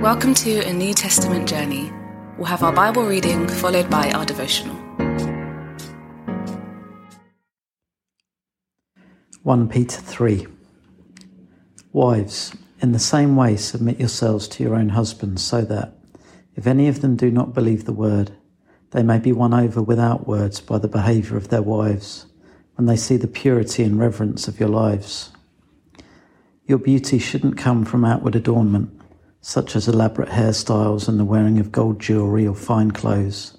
Welcome to a New Testament journey. We'll have our Bible reading followed by our devotional. 1 Peter 3 Wives, in the same way submit yourselves to your own husbands, so that, if any of them do not believe the word, they may be won over without words by the behaviour of their wives, when they see the purity and reverence of your lives. Your beauty shouldn't come from outward adornment such as elaborate hairstyles and the wearing of gold jewellery or fine clothes.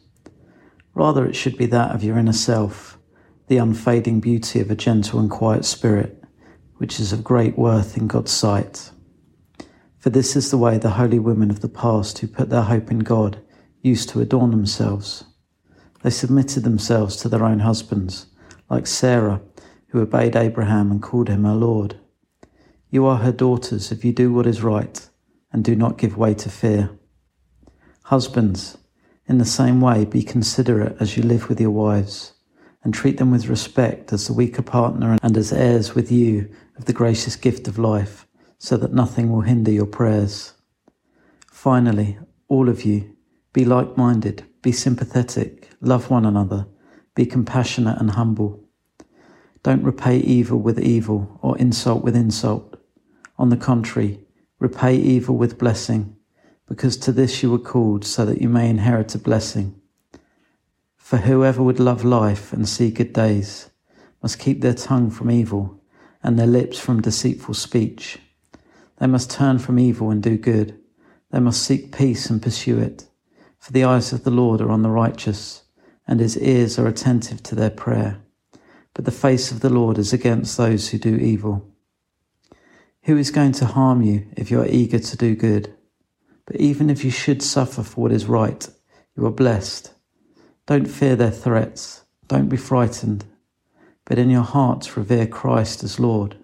Rather, it should be that of your inner self, the unfading beauty of a gentle and quiet spirit, which is of great worth in God's sight. For this is the way the holy women of the past who put their hope in God used to adorn themselves. They submitted themselves to their own husbands, like Sarah, who obeyed Abraham and called him her Lord. You are her daughters if you do what is right and do not give way to fear. Husbands, in the same way, be considerate as you live with your wives, and treat them with respect as the weaker partner and as heirs with you of the gracious gift of life, so that nothing will hinder your prayers. Finally, all of you, be like minded, be sympathetic, love one another, be compassionate and humble. Don't repay evil with evil or insult with insult. On the contrary, Repay evil with blessing, because to this you were called, so that you may inherit a blessing. For whoever would love life and see good days must keep their tongue from evil and their lips from deceitful speech. They must turn from evil and do good. They must seek peace and pursue it. For the eyes of the Lord are on the righteous, and his ears are attentive to their prayer. But the face of the Lord is against those who do evil. Who is going to harm you if you are eager to do good? But even if you should suffer for what is right, you are blessed. Don't fear their threats. Don't be frightened. But in your hearts revere Christ as Lord.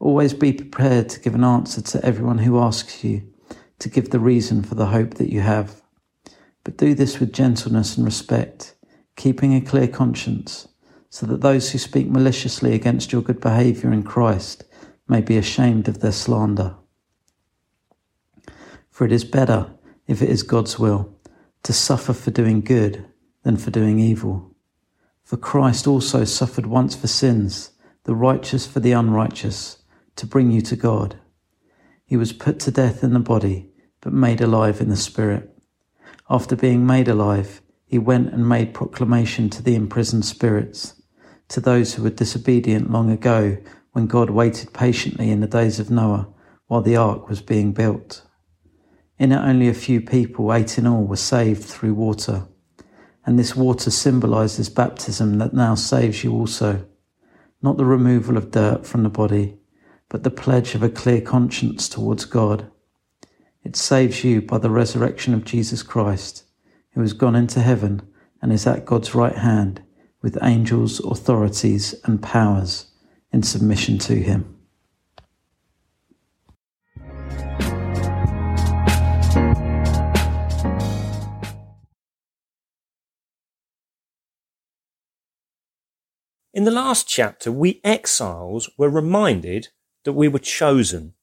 Always be prepared to give an answer to everyone who asks you, to give the reason for the hope that you have. But do this with gentleness and respect, keeping a clear conscience, so that those who speak maliciously against your good behaviour in Christ may be ashamed of their slander. For it is better, if it is God's will, to suffer for doing good than for doing evil. For Christ also suffered once for sins, the righteous for the unrighteous, to bring you to God. He was put to death in the body, but made alive in the spirit. After being made alive, he went and made proclamation to the imprisoned spirits, to those who were disobedient long ago when God waited patiently in the days of Noah while the ark was being built. In it, only a few people, eight in all, were saved through water. And this water symbolizes baptism that now saves you also. Not the removal of dirt from the body, but the pledge of a clear conscience towards God. It saves you by the resurrection of Jesus Christ, who has gone into heaven and is at God's right hand with angels, authorities, and powers in submission to Him. In the last chapter, we exiles were reminded that we were chosen.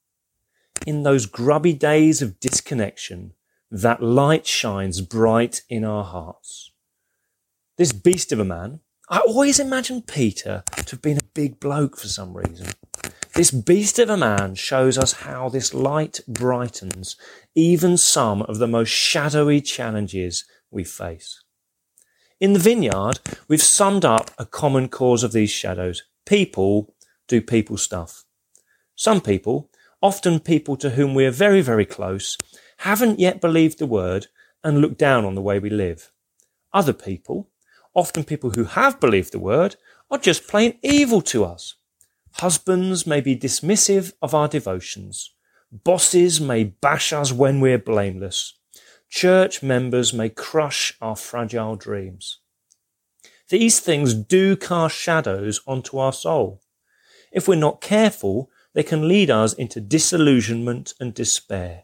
In those grubby days of disconnection, that light shines bright in our hearts. This beast of a man, I always imagined Peter to have been big bloke for some reason. This beast of a man shows us how this light brightens even some of the most shadowy challenges we face. In the vineyard, we've summed up a common cause of these shadows. People do people stuff. Some people, often people to whom we are very, very close, haven't yet believed the word and look down on the way we live. Other people, Often people who have believed the word are just plain evil to us. Husbands may be dismissive of our devotions. Bosses may bash us when we're blameless. Church members may crush our fragile dreams. These things do cast shadows onto our soul. If we're not careful, they can lead us into disillusionment and despair,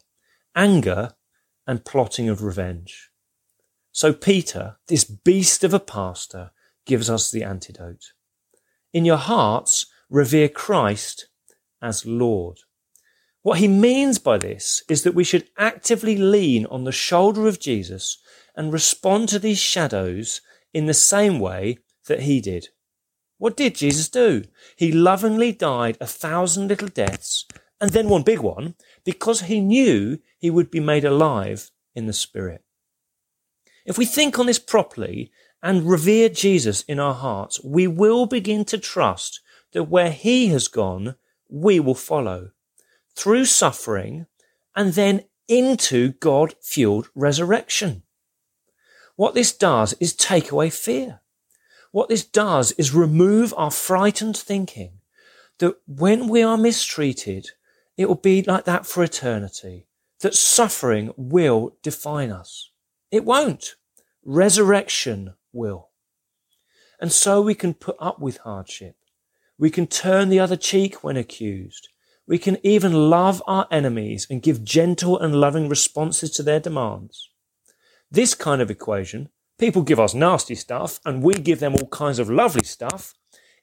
anger and plotting of revenge. So Peter, this beast of a pastor, gives us the antidote. In your hearts, revere Christ as Lord. What he means by this is that we should actively lean on the shoulder of Jesus and respond to these shadows in the same way that he did. What did Jesus do? He lovingly died a thousand little deaths and then one big one because he knew he would be made alive in the Spirit. If we think on this properly and revere Jesus in our hearts, we will begin to trust that where he has gone, we will follow through suffering and then into God fueled resurrection. What this does is take away fear. What this does is remove our frightened thinking that when we are mistreated, it will be like that for eternity, that suffering will define us. It won't. Resurrection will. And so we can put up with hardship. We can turn the other cheek when accused. We can even love our enemies and give gentle and loving responses to their demands. This kind of equation, people give us nasty stuff and we give them all kinds of lovely stuff,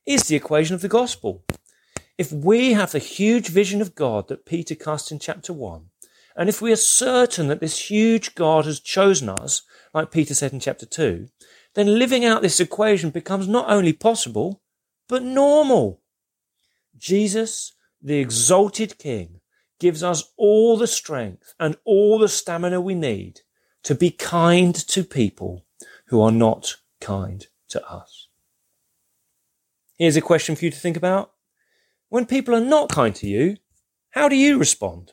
is the equation of the gospel. If we have the huge vision of God that Peter cast in chapter 1, and if we are certain that this huge God has chosen us, like Peter said in chapter 2, then living out this equation becomes not only possible, but normal. Jesus the exalted King, gives us all the strength and all the stamina we need to be kind to people who are not kind to us. Here's a question for you to think about. When people are not kind to you, how do you respond?